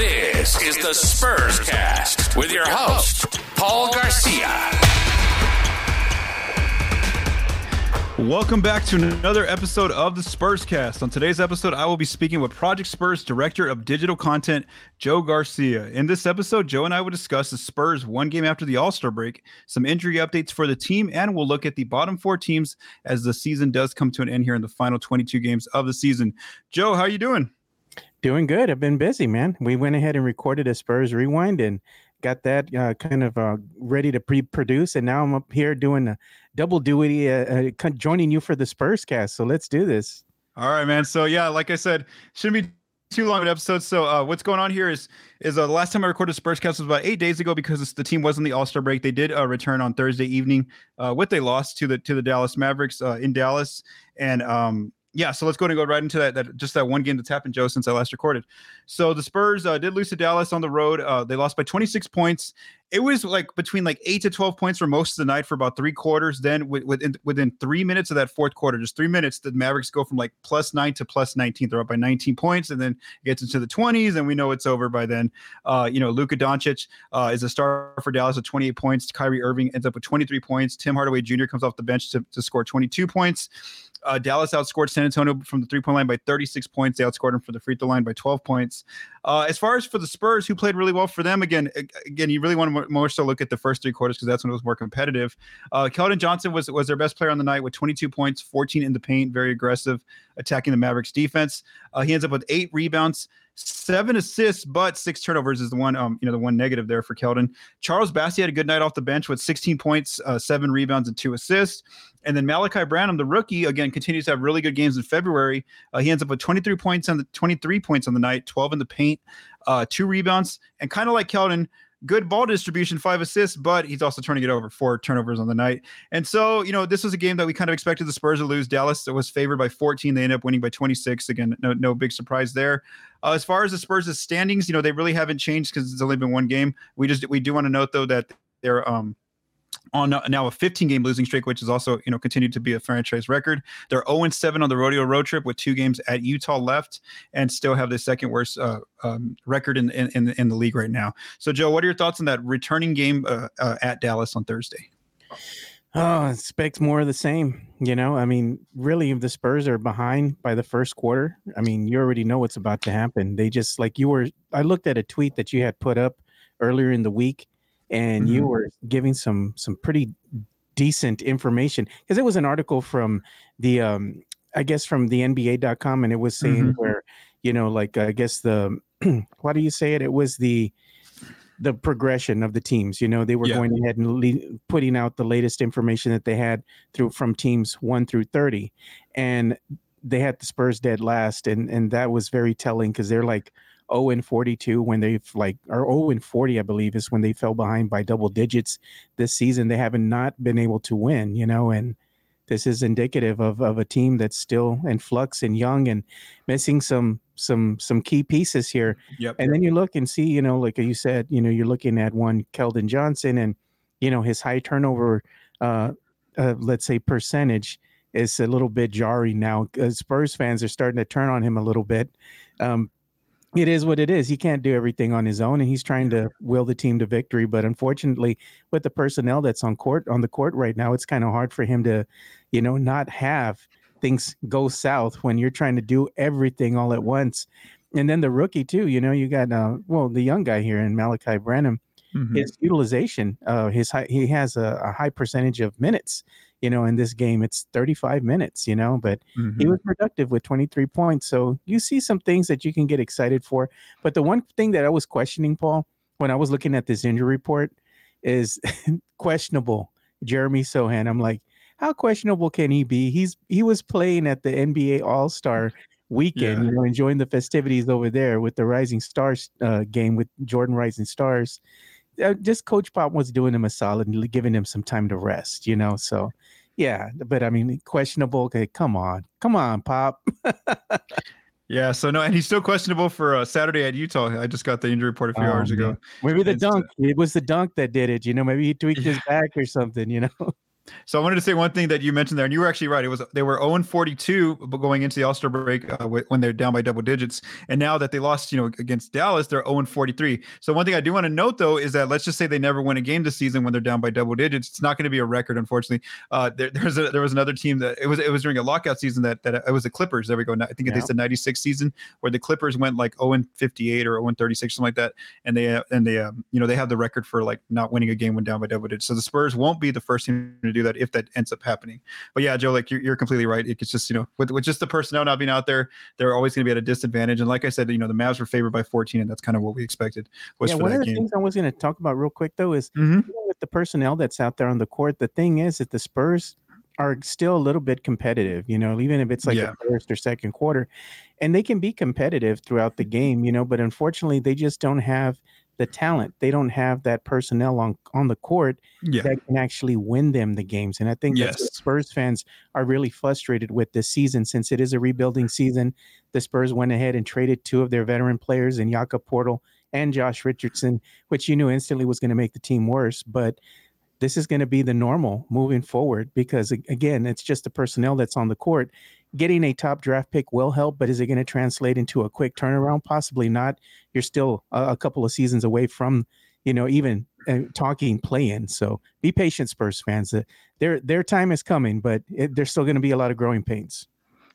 This is the Spurs Cast with your host, Paul Garcia. Welcome back to another episode of the Spurs Cast. On today's episode, I will be speaking with Project Spurs Director of Digital Content, Joe Garcia. In this episode, Joe and I will discuss the Spurs one game after the All Star break, some injury updates for the team, and we'll look at the bottom four teams as the season does come to an end here in the final 22 games of the season. Joe, how are you doing? Doing good. I've been busy, man. We went ahead and recorded a Spurs rewind and got that uh, kind of uh, ready to pre-produce, and now I'm up here doing a double duty, uh, uh joining you for the Spurs cast. So let's do this. All right, man. So yeah, like I said, shouldn't be too long of an episode. So uh, what's going on here is is uh, the last time I recorded Spurs cast was about eight days ago because the team was in the All Star break. They did uh, return on Thursday evening uh, with a loss to the to the Dallas Mavericks uh, in Dallas, and um, yeah, so let's go and go right into that. That just that one game that's happened, Joe, since I last recorded. So the Spurs uh, did lose to Dallas on the road. Uh, they lost by 26 points. It was like between like eight to 12 points for most of the night for about three quarters. Then within within three minutes of that fourth quarter, just three minutes, the Mavericks go from like plus nine to plus 19. They're up by 19 points, and then it gets into the 20s, and we know it's over by then. Uh, you know, Luka Doncic uh, is a star for Dallas with 28 points. Kyrie Irving ends up with 23 points. Tim Hardaway Jr. comes off the bench to, to score 22 points. Uh, Dallas outscored San Antonio from the three point line by 36 points. They outscored them for the free throw line by 12 points. Uh, as far as for the Spurs, who played really well for them, again, again, you really want to more so look at the first three quarters because that's when it was more competitive. Uh, Keldon Johnson was was their best player on the night with 22 points, 14 in the paint, very aggressive, attacking the Mavericks defense. Uh, he ends up with eight rebounds, seven assists, but six turnovers is the one, um, you know, the one negative there for Keldon. Charles Bassey had a good night off the bench with 16 points, uh, seven rebounds, and two assists. And then Malaki Branham, the rookie, again continues to have really good games in February. Uh, he ends up with 23 points on the 23 points on the night, 12 in the paint, uh, two rebounds, and kind of like Keldon, good ball distribution, five assists, but he's also turning it over, four turnovers on the night. And so, you know, this was a game that we kind of expected the Spurs to lose. Dallas was favored by 14. They end up winning by 26. Again, no, no big surprise there. Uh, as far as the Spurs' standings, you know, they really haven't changed because it's only been one game. We just we do want to note though that they're um on now a 15 game losing streak, which is also you know continued to be a franchise record. They're 0 7 on the rodeo road trip with two games at Utah left, and still have the second worst uh, um, record in, in in the league right now. So, Joe, what are your thoughts on that returning game uh, uh, at Dallas on Thursday? Oh, expect more of the same. You know, I mean, really, if the Spurs are behind by the first quarter, I mean, you already know what's about to happen. They just like you were. I looked at a tweet that you had put up earlier in the week and mm-hmm. you were giving some some pretty decent information because it was an article from the um I guess from the NBA.com and it was saying mm-hmm. where you know like I guess the what do you say it it was the the progression of the teams you know they were yeah. going ahead and le- putting out the latest information that they had through from teams 1 through 30 and they had the Spurs dead last and and that was very telling cuz they're like 0 and 42 when they've like or 0 and 40 I believe is when they fell behind by double digits this season they haven't not been able to win you know and this is indicative of, of a team that's still in flux and young and missing some some some key pieces here yep. and then you look and see you know like you said you know you're looking at one Keldon Johnson and you know his high turnover uh, uh let's say percentage is a little bit jarring now. Spurs fans are starting to turn on him a little bit. Um, it is what it is. He can't do everything on his own, and he's trying to will the team to victory. But unfortunately, with the personnel that's on court on the court right now, it's kind of hard for him to, you know, not have things go south when you're trying to do everything all at once. And then the rookie too. You know, you got uh, well the young guy here in Malaki Branham. Mm-hmm. His utilization, uh, his high, he has a, a high percentage of minutes you know, in this game, it's 35 minutes, you know, but mm-hmm. he was productive with 23 points. So you see some things that you can get excited for. But the one thing that I was questioning, Paul, when I was looking at this injury report is questionable. Jeremy Sochan. I'm like, how questionable can he be? He's he was playing at the NBA All Star weekend, yeah. you know, enjoying the festivities over there with the Rising Stars uh, game with Jordan Rising Stars just Coach Pop was doing him a solid and giving him some time to rest, you know. So, yeah, but I mean, questionable. Okay, come on, come on, Pop. yeah. So no, and he's still questionable for uh, Saturday at Utah. I just got the injury report a few oh, hours ago. Maybe the it's, uh, dunk. Uh, it was the dunk that did it. You know, maybe he tweaked his back or something. You know. So I wanted to say one thing that you mentioned there, and you were actually right. It was they were 0 42 going into the All Star break uh, when they're down by double digits, and now that they lost, you know, against Dallas, they're 0 43. So one thing I do want to note though is that let's just say they never win a game this season when they're down by double digits. It's not going to be a record, unfortunately. Uh, there, there's a, there was another team that it was it was during a lockout season that that it was the Clippers. There we go. I think yeah. it's the 96 season where the Clippers went like 0 58 or 0 36 something like that, and they and they um, you know they have the record for like not winning a game when down by double digits. So the Spurs won't be the first team to do that if that ends up happening. But yeah, Joe, like you're, you're completely right. It's just you know with, with just the personnel not being out there, they're always going to be at a disadvantage. And like I said, you know the Mavs were favored by 14, and that's kind of what we expected. Was yeah, one of the game. things I was going to talk about real quick though is mm-hmm. with the personnel that's out there on the court. The thing is that the Spurs are still a little bit competitive, you know, even if it's like yeah. the first or second quarter, and they can be competitive throughout the game, you know, but unfortunately they just don't have the talent. They don't have that personnel on on the court yeah. that can actually win them the games. And I think yes. Spurs fans are really frustrated with this season since it is a rebuilding season. The Spurs went ahead and traded two of their veteran players in Jakob Poeltl and Josh Richardson, which you knew instantly was going to make the team worse. But this is going to be the normal moving forward because again, it's just the personnel that's on the court getting a top draft pick will help, but is it going to translate into a quick turnaround? Possibly not. You're still a, a couple of seasons away from, you know, even uh, talking play in. So be patient, Spurs fans. Uh, their their time is coming, but it, there's still going to be a lot of growing pains.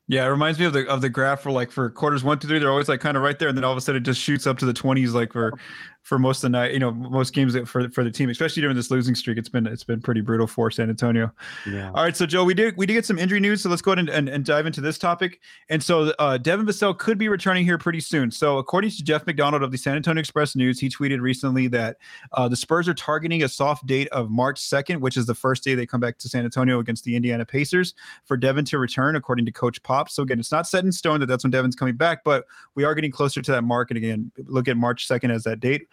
Yeah, it reminds me of the of the graph for like for quarters one to three. They're always like kind of right there, and then all of a sudden it just shoots up to the twenties, like for for most of the night. You know, most games for for the team, especially during this losing streak, it's been it's been pretty brutal for San Antonio. Yeah. All right, so Joe, we did we did get some injury news, so let's go ahead and, and, and dive into this topic. And so uh, Devin Vassell could be returning here pretty soon. So according to Jeff McDonald of the San Antonio Express News, he tweeted recently that uh, the Spurs are targeting a soft date of March second, which is the first day they come back to San Antonio against the Indiana Pacers for Devin to return, according to Coach Pop. So again, it's not set in stone that that's when Devin's coming back, but we are getting closer to that mark. And again, look at March second as that date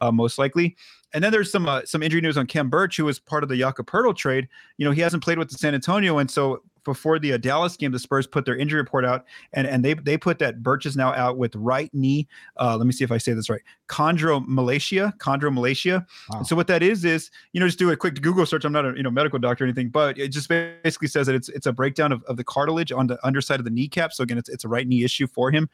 uh, most likely. And then there's some uh, some injury news on Khem Birch, who was part of the Jakob trade. You know, he hasn't played with the San Antonio, and so before the uh, Dallas game, the Spurs put their injury report out, and and they they put that Birch is now out with right knee. Uh, let me see if I say this right. Chondromalacia, chondromalacia. Wow. So what that is is you know just do a quick Google search. I'm not a you know medical doctor or anything, but it just basically says that it's it's a breakdown of, of the cartilage on the underside of the kneecap. So again, it's it's a right knee issue for him,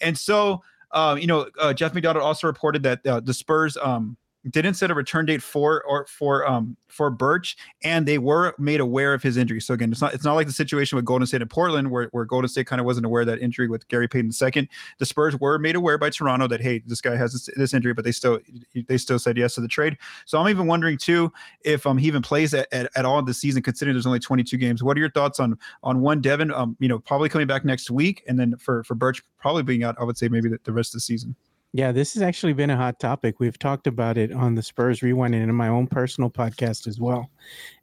and so uh, you know, uh, Jeff McDonald also reported that uh, the Spurs um, didn't set a return date for or for um for Birch, and they were made aware of his injury. So again, it's not it's not like the situation with Golden State and Portland where, where Golden State kind of wasn't aware of that injury with Gary Payton II. The Spurs were made aware by Toronto that hey, this guy has this, this injury, but they still they still said yes to the trade. So I'm even wondering too if um he even plays at, at, at all this season, considering there's only 22 games. What are your thoughts on on one Devin? Um, you know, probably coming back next week, and then for for Birch probably being out. I would say maybe the, the rest of the season. Yeah, this has actually been a hot topic. We've talked about it on the Spurs Rewind and in my own personal podcast as well.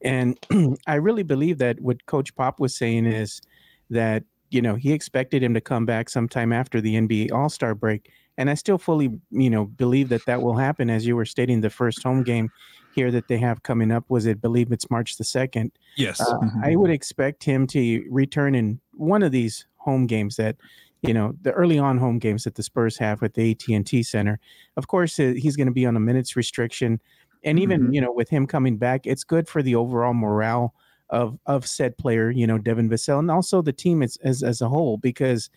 And I really believe that what Coach Pop was saying is that, you know, he expected him to come back sometime after the NBA All Star break. And I still fully, you know, believe that that will happen. As you were stating, the first home game here that they have coming up was it, believe it's March the 2nd. Yes. Uh, mm-hmm. I would expect him to return in one of these home games that you know the early on home games that the Spurs have with the AT&T Center. Of course, uh, he's going to be on a minutes restriction, and even mm-hmm. you know with him coming back, it's good for the overall morale of of said player. You know, Devin Vassell, and also the team as as, as a whole because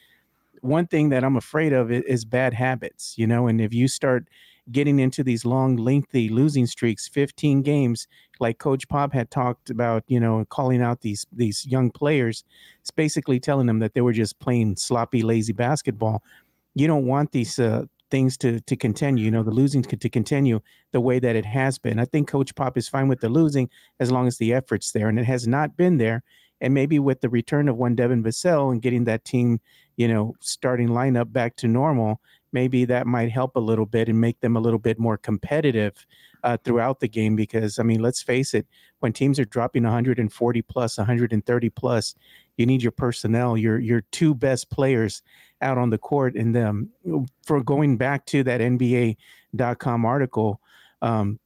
one thing that I'm afraid of is, is bad habits. You know, and if you start getting into these long, lengthy losing streaks, 15 games, like Coach Pop had talked about, you know, calling out these these young players. It's basically telling them that they were just playing sloppy, lazy basketball. You don't want these uh, things to to continue. You know, the losing to, to continue the way that it has been. I think Coach Pop is fine with the losing as long as the effort's there, and it has not been there. And maybe with the return of one Devin Vassell and getting that team, you know, starting lineup back to normal, maybe that might help a little bit and make them a little bit more competitive uh, throughout the game. Because I mean, let's face it, when teams are dropping 140 plus, 130 plus, you need your personnel, your your two best players out on the court. And um, for going back to that NBA.com article. Um,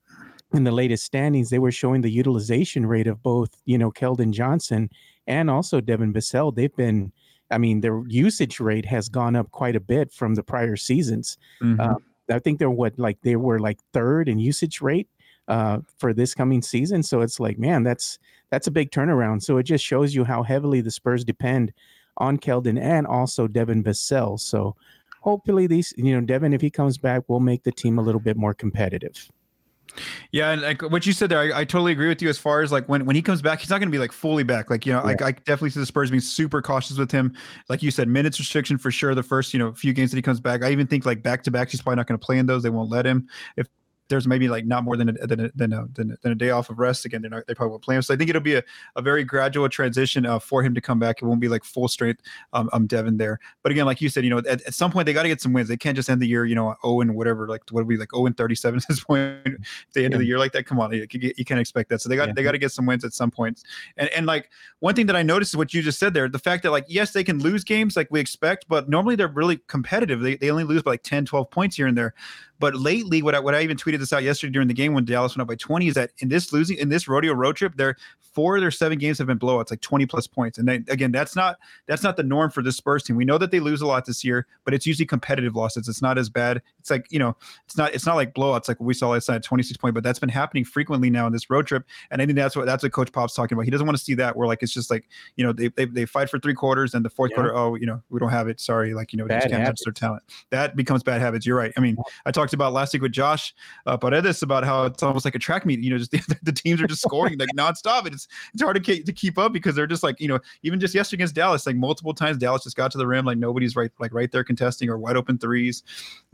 in the latest standings, they were showing the utilization rate of both, you know, Keldon Johnson and also Devin Vassell. They've been I mean, their usage rate has gone up quite a bit from the prior seasons. Mm-hmm. Uh, I think they're what like they were like third in usage rate uh, for this coming season. So it's like, man, that's that's a big turnaround. So it just shows you how heavily the Spurs depend on Keldon and also Devin Vassell. So hopefully these, you know, Devin, if he comes back, will make the team a little bit more competitive. Yeah, and like what you said there, I, I, totally agree with you. As far as like when when he comes back, he's not going to be like fully back. Like you know, yeah. I, I definitely see the Spurs being super cautious with him. Like you said, minutes restriction for sure. The first you know few games that he comes back, I even think like back to back, he's probably not going to play in those. They won't let him. If there's maybe like not more than a, than a, than a, than a, day off of rest again. They're not, they probably won't play him. So I think it'll be a, a very gradual transition uh, for him to come back. It won't be like full strength. Um, um Devin there. But again, like you said, you know, at, at some point they got to get some wins. They can't just end the year, you know, 0 and whatever, like what would be like 0 and 37 at this point. At the end yeah. of the year like that, come on, you, you can't expect that. So they got yeah. they got to get some wins at some points. And and like one thing that I noticed is what you just said there, the fact that like yes, they can lose games like we expect, but normally they're really competitive. They, they only lose by like 10, 12 points here and there. But lately, what I, what I even tweeted this out yesterday during the game when Dallas went up by 20 is that in this losing in this rodeo road trip, there four of their seven games have been blowouts, like 20 plus points. And then again, that's not that's not the norm for this Spurs team. We know that they lose a lot this year, but it's usually competitive losses. It's not as bad. It's like you know, it's not it's not like blowouts like we saw last night, 26 point. But that's been happening frequently now in this road trip. And I think that's what that's what Coach Pop's talking about. He doesn't want to see that where like it's just like you know they they, they fight for three quarters and the fourth yeah. quarter, oh you know we don't have it. Sorry, like you know bad just can't match their talent. That becomes bad habits. You're right. I mean, I talked about last week with Josh Josh uh, Paredes about how it's almost like a track meet. You know, just the, the teams are just scoring like nonstop. And it's it's hard to, to keep up because they're just like you know even just yesterday against Dallas, like multiple times Dallas just got to the rim like nobody's right like right there contesting or wide open threes.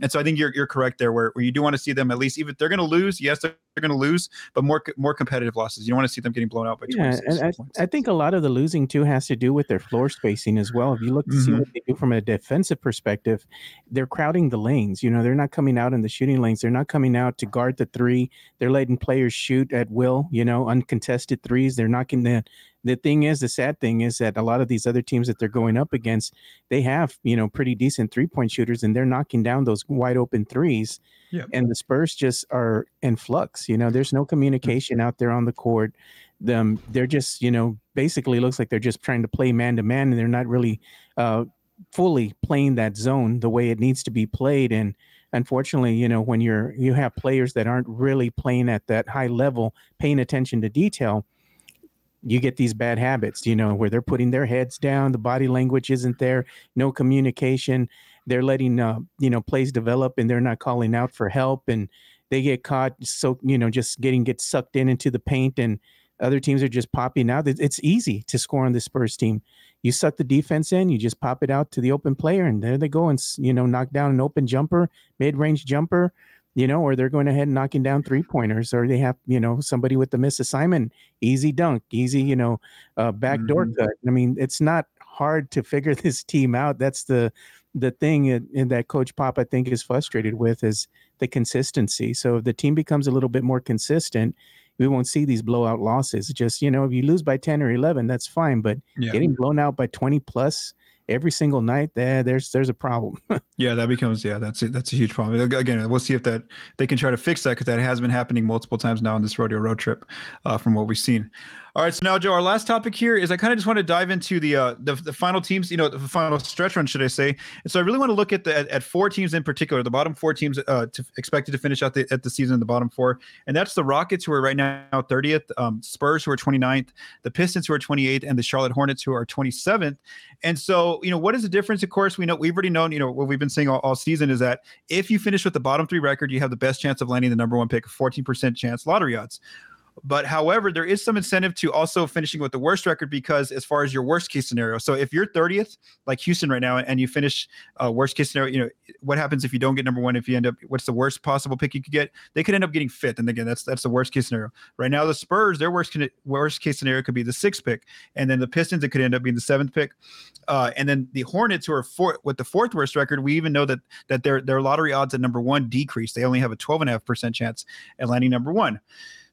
And so I think you're you're correct there where, where you do want to see them at least even if they're going to lose. Yes, they're, they're going to lose, but more more competitive losses. You don't want to see them getting blown out by yeah, I, I, think a lot of the losing too has to do with their floor spacing as well. If you look to mm-hmm. see what they do from a defensive perspective, they're crowding the lanes. You know, they're not coming out in the shooting lanes. They're not coming out to guard guard the three. They're letting players shoot at will, you know, uncontested threes. They're knocking the the thing is the sad thing is that a lot of these other teams that they're going up against, they have, you know, pretty decent three-point shooters and they're knocking down those wide open threes. Yep. And the Spurs just are in flux. You know, there's no communication out there on the court. Them they're just, you know, basically looks like they're just trying to play man to man and they're not really uh fully playing that zone the way it needs to be played and unfortunately, you know, when you're you have players that aren't really playing at that high level, paying attention to detail, you get these bad habits, you know, where they're putting their heads down, the body language isn't there, no communication. They're letting uh, you know plays develop, and they're not calling out for help, and they get caught. So you know, just getting get sucked in into the paint, and other teams are just popping out. It's easy to score on the Spurs team you suck the defense in, you just pop it out to the open player, and there they go and you know knock down an open jumper, mid range jumper, you know, or they're going ahead and knocking down three pointers, or they have you know somebody with the miss assignment, easy dunk, easy you know uh, backdoor mm-hmm. cut. I mean, it's not hard to figure this team out. That's the the thing in, in that Coach Pop I think is frustrated with is the consistency. So if the team becomes a little bit more consistent we won't see these blowout losses. Just you know, if you lose by ten or eleven, that's fine. But yeah. getting blown out by twenty plus every single night, there there's there's a problem. yeah, that becomes yeah, that's it. That's a huge problem. Again, we'll see if that they can try to fix that because that has been happening multiple times now on this rodeo road trip, uh, from what we've seen. All right, so now Joe, our last topic here is I kind of just want to dive into the uh the, the final teams, you know, the final stretch run, should I say? And so I really want to look at the at, at four teams in particular, the bottom four teams uh to, expected to finish out the at the season in the bottom four, and that's the Rockets who are right now 30th, um, Spurs who are 29th, the Pistons who are 28th, and the Charlotte Hornets who are 27th. And so you know what is the difference? Of course, we know we've already known, you know, what we've been saying all, all season is that if you finish with the bottom three record, you have the best chance of landing the number one pick, 14% chance lottery odds. But however, there is some incentive to also finishing with the worst record because as far as your worst case scenario, so if you're 30th, like Houston right now, and you finish uh, worst case scenario, you know what happens if you don't get number one? If you end up, what's the worst possible pick you could get? They could end up getting fifth, and again, that's that's the worst case scenario. Right now, the Spurs, their worst worst case scenario could be the sixth pick, and then the Pistons, it could end up being the seventh pick, uh, and then the Hornets, who are four, with the fourth worst record, we even know that that their their lottery odds at number one decrease. They only have a 12 and a half percent chance at landing number one.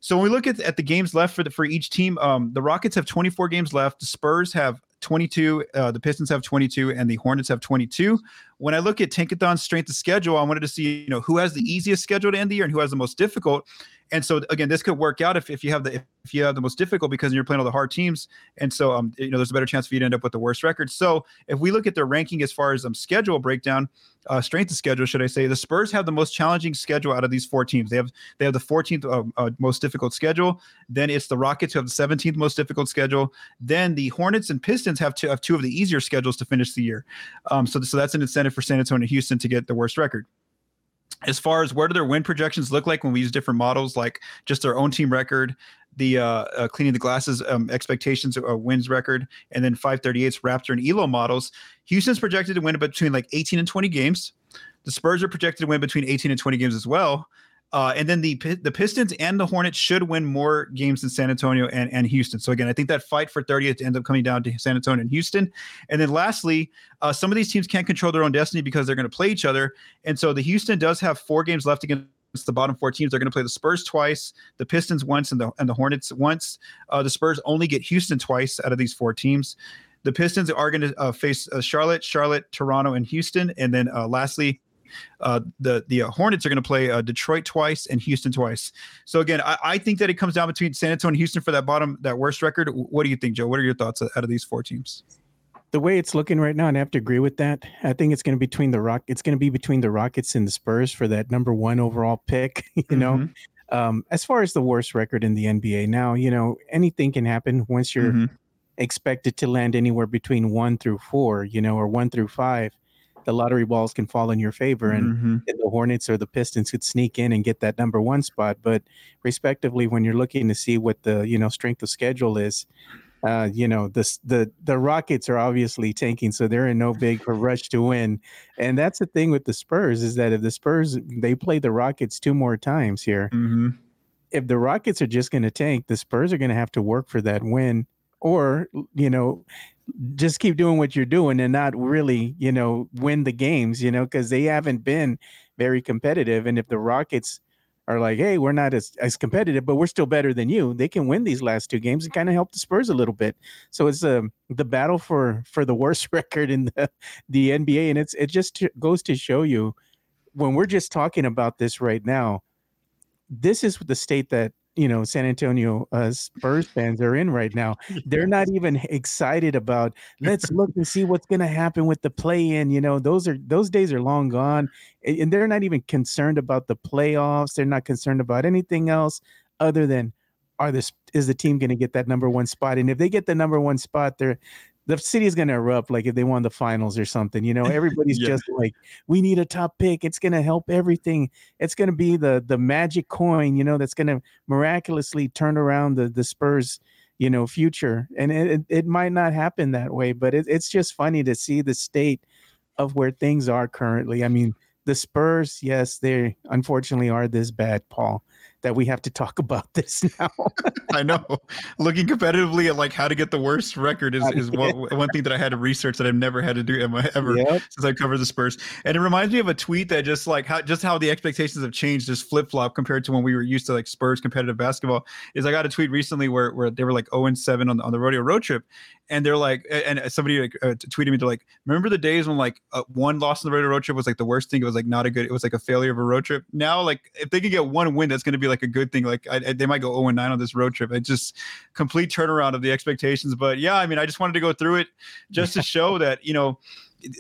So when we look at, at the games left for the for each team, um, the Rockets have 24 games left. The Spurs have 22. Uh, the Pistons have 22, and the Hornets have 22. when I look at Tankathon's strength of schedule, I wanted to see, you know, who has the easiest schedule to end the year and who has the most difficult. And so again, this could work out if, if you have the if you have the most difficult because you're playing all the hard teams. And so um, you know, there's a better chance for you to end up with the worst record. So if we look at their ranking as far as um schedule breakdown, uh, strength of schedule, should I say, the Spurs have the most challenging schedule out of these four teams. They have they have the 14th uh, uh, most difficult schedule. Then it's the Rockets who have the 17th most difficult schedule. Then the Hornets and Pistons have two, have two of the easier schedules to finish the year. Um, so so that's an incentive for San Antonio and Houston to get the worst record as far as where do their win projections look like when we use different models like just their own team record the uh, uh, cleaning the glasses um, expectations uh, wins record and then 538's raptor and elo models. Houston's projected to win between like 18 and 20 games. The spurs are projected to win between 18 and 20 games as well uh, and then the the Pistons and the Hornets should win more games than San Antonio and, and Houston. So again, I think that fight for 30th ends up coming down to San Antonio and Houston. And then lastly, uh, some of these teams can't control their own destiny because they're going to play each other. And so the Houston does have four games left against the bottom four teams. They're going to play the Spurs twice, the Pistons once, and the and the Hornets once. Uh, the Spurs only get Houston twice out of these four teams. The Pistons are going to uh, face uh, Charlotte, Charlotte, Toronto, and Houston, and then uh, lastly, uh, the the uh, Hornets are going to play uh, Detroit twice and Houston twice. So again, I, I, think that it comes down between San Antonio and Houston for that bottom that worst record. What do you think, Joe? What are your thoughts out of these four teams? The way it's looking right now, and I have to agree with that. I think it's going to be between the rock. It's going to be between the Rockets and the Spurs for that number one overall pick. You mm-hmm. know, um, as far as the worst record in the NBA now, you know anything can happen once you're mm-hmm. expected to land anywhere between one through four. You know, or one through five the lottery balls can fall in your favor and, mm-hmm. and, the Hornets or the Pistons could sneak in and get that number one spot. But respectively, when you're looking to see what the you know strength of schedule is, uh, you know the the the Rockets are obviously tanking, so they're in no big rush to win. And that's the thing with the Spurs is that if the Spurs they play the Rockets two more times here. Mm-hmm. If the Rockets are just going to tank, the Spurs are going to have to work for that win or you know just keep doing what you're doing and not really, you know, win the games, you know, because they haven't been very competitive. And if the Rockets are like, hey, we're not as, as competitive, but we're still better than you, they can win these last two games and kind of help the Spurs a little bit. So it's um, the battle for for the worst record in the, the NBA. And it's it just t- goes to show you when we're just talking about this right now, this is the state that you know San Antonio uh, Spurs fans are in right now. They're not even excited about. Let's look and see what's going to happen with the play-in. You know, those are those days are long gone, and they're not even concerned about the playoffs. They're not concerned about anything else other than are this is the team going to get that number one spot? And if they get the number one spot, they're the city is going to erupt like if they won the finals or something you know? Everybody's yeah. just like we need a top pick. It's going to help everything. It's going to be the the magic coin you know that's going to miraculously turn around the the spurs you know future. And it, it might not happen that way but it, it's just funny to see the state of where things are currently. I mean the spurs yes they unfortunately are this bad paul that we have to talk about this now. I know. Looking competitively at like how to get the worst record is, is one, one thing that I had to research that I've never had to do ever yep. since I covered the Spurs. And it reminds me of a tweet that just like how just how the expectations have changed, just flip flop compared to when we were used to like Spurs competitive basketball. Is I got a tweet recently where where they were like 0 and 7 on the, on the rodeo road trip, and they're like, and somebody like uh, tweeted me to like, remember the days when like uh, one loss on the rodeo road trip was like the worst thing. It was like not a good. It was like a failure of a road trip. Now, like if they can get one win, that's going to be like a good thing. Like I, I, they might go 0 and 9 on this road trip. It's just complete turnaround of the expectations. But yeah, I mean, I just wanted to go through it just to show that you know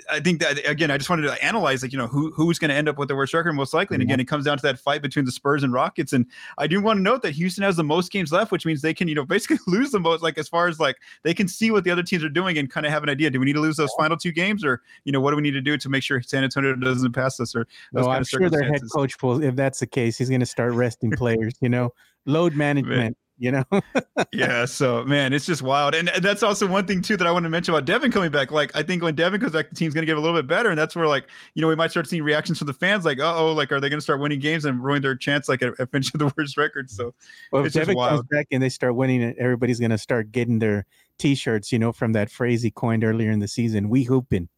I think that again, I just wanted to analyze like you know who who's going to end up with the worst record most likely. And mm-hmm. again, it comes down to that fight between the Spurs and Rockets. And I do want to note that Houston has the most games left, which means they can you know basically lose the most. Like as far as like they can see what the other teams are doing and kind of have an idea. Do we need to lose those final two games, or you know what do we need to do to make sure San Antonio doesn't pass us? Or those no, I'm sure their head coach will. If that's the case, he's going to start resting players. You know, load management you know? yeah. So, man, it's just wild. And that's also one thing, too, that I want to mention about Devin coming back. Like, I think when Devin comes back, the team's going to get a little bit better. And that's where, like, you know, we might start seeing reactions from the fans like, oh, like, are they going to start winning games and ruin their chance, like, at, at finishing the worst record? So, well, if Devin comes back and they start winning, everybody's going to start getting their t shirts, you know, from that phrase he coined earlier in the season, we hooping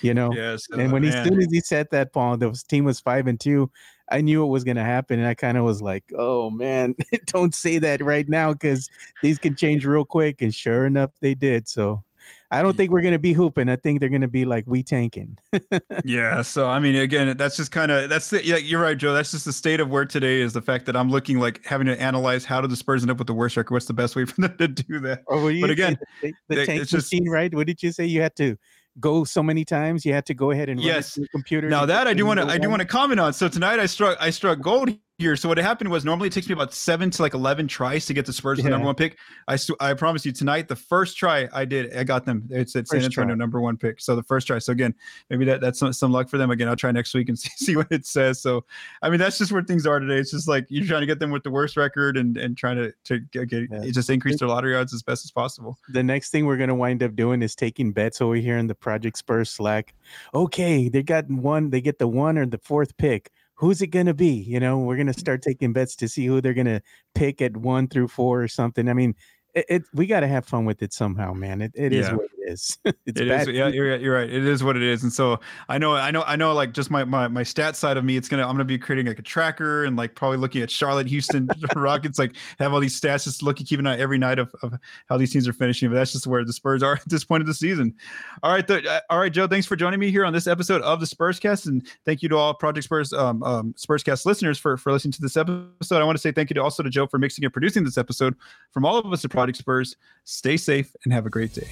you know. Yes, and when he, uh, as soon as he said that, Paul, the team was five and two. I knew it was going to happen, and I kind of was like, "Oh man, don't say that right now because these can change real quick." And sure enough, they did. So, I don't think we're gonna be hooping. I think they're gonna be like we tanking. yeah. So I mean, again, that's just kind of that's the, yeah. You're right, Joe. That's just the state of where today is the fact that I'm looking like having to analyze how do the Spurs end up with the worst record. What's the best way for them to do that? Oh, but again, the, the tank machine, just, right? What did you say? You had to go so many times you had to go ahead and yes. computer now that i do want to i do want to comment on so tonight i struck i struck gold here. So what happened was normally it takes me about seven to like eleven tries to get the Spurs yeah. the number one pick. I I promise you tonight the first try I did I got them. It's at San Antonio try. number one pick. So the first try. So again, maybe that that's some, some luck for them. Again, I'll try next week and see, see what it says. So I mean that's just where things are today. It's just like you're trying to get them with the worst record and and trying to to get, get yeah. just increase their lottery odds as best as possible. The next thing we're gonna wind up doing is taking bets over here in the Project Spurs Slack. Okay, they got one. They get the one or the fourth pick who's it going to be? You know, we're going to mm-hmm. start taking bets to see who they're going to pick at one through four or something. I mean, it, it we got to have fun with it somehow, man. It, it yeah. is what it is. it's it is, yeah, you're, you're right. It is what it is. And so I know, I know, I know. Like just my my my stat side of me, it's gonna. I'm gonna be creating like a tracker and like probably looking at Charlotte, Houston Rockets. Like have all these stats, just looking, keeping an eye every night of, of how these teams are finishing. But that's just where the Spurs are at this point of the season. All right, the, uh, all right, Joe. Thanks for joining me here on this episode of the Spurs Cast, and thank you to all Project Spurs um, um Spurs Cast listeners for for listening to this episode. I want to say thank you to also to Joe for mixing and producing this episode. From all of us at Project Spurs, stay safe and have a great day.